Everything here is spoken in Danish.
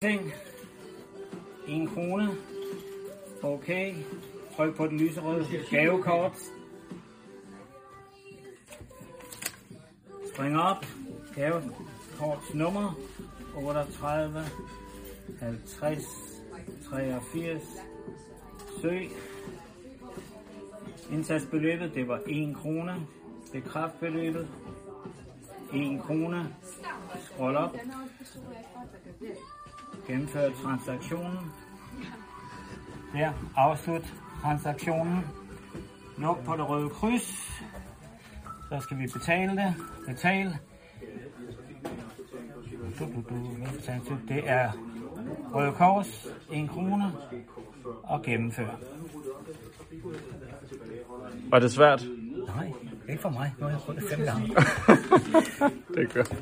ting. En krone. Okay. Tryk på den lyserøde gavekort. Spring op. Gavekorts nummer. 38, 50, 83. Søg. Indsatsbeløbet, det var 1 krone. Bekræftbeløbet, 1 krone. Scroll op. Gennemfør transaktionen. Der, afslut transaktionen. Luk på det røde kryds. Så skal vi betale det. Betal. Du, du, du. Det er Røde Kors, 1 krone og gennemfør. Var det svært? Nej, ikke for mig. Nu har jeg prøvet det fem gange. det er godt.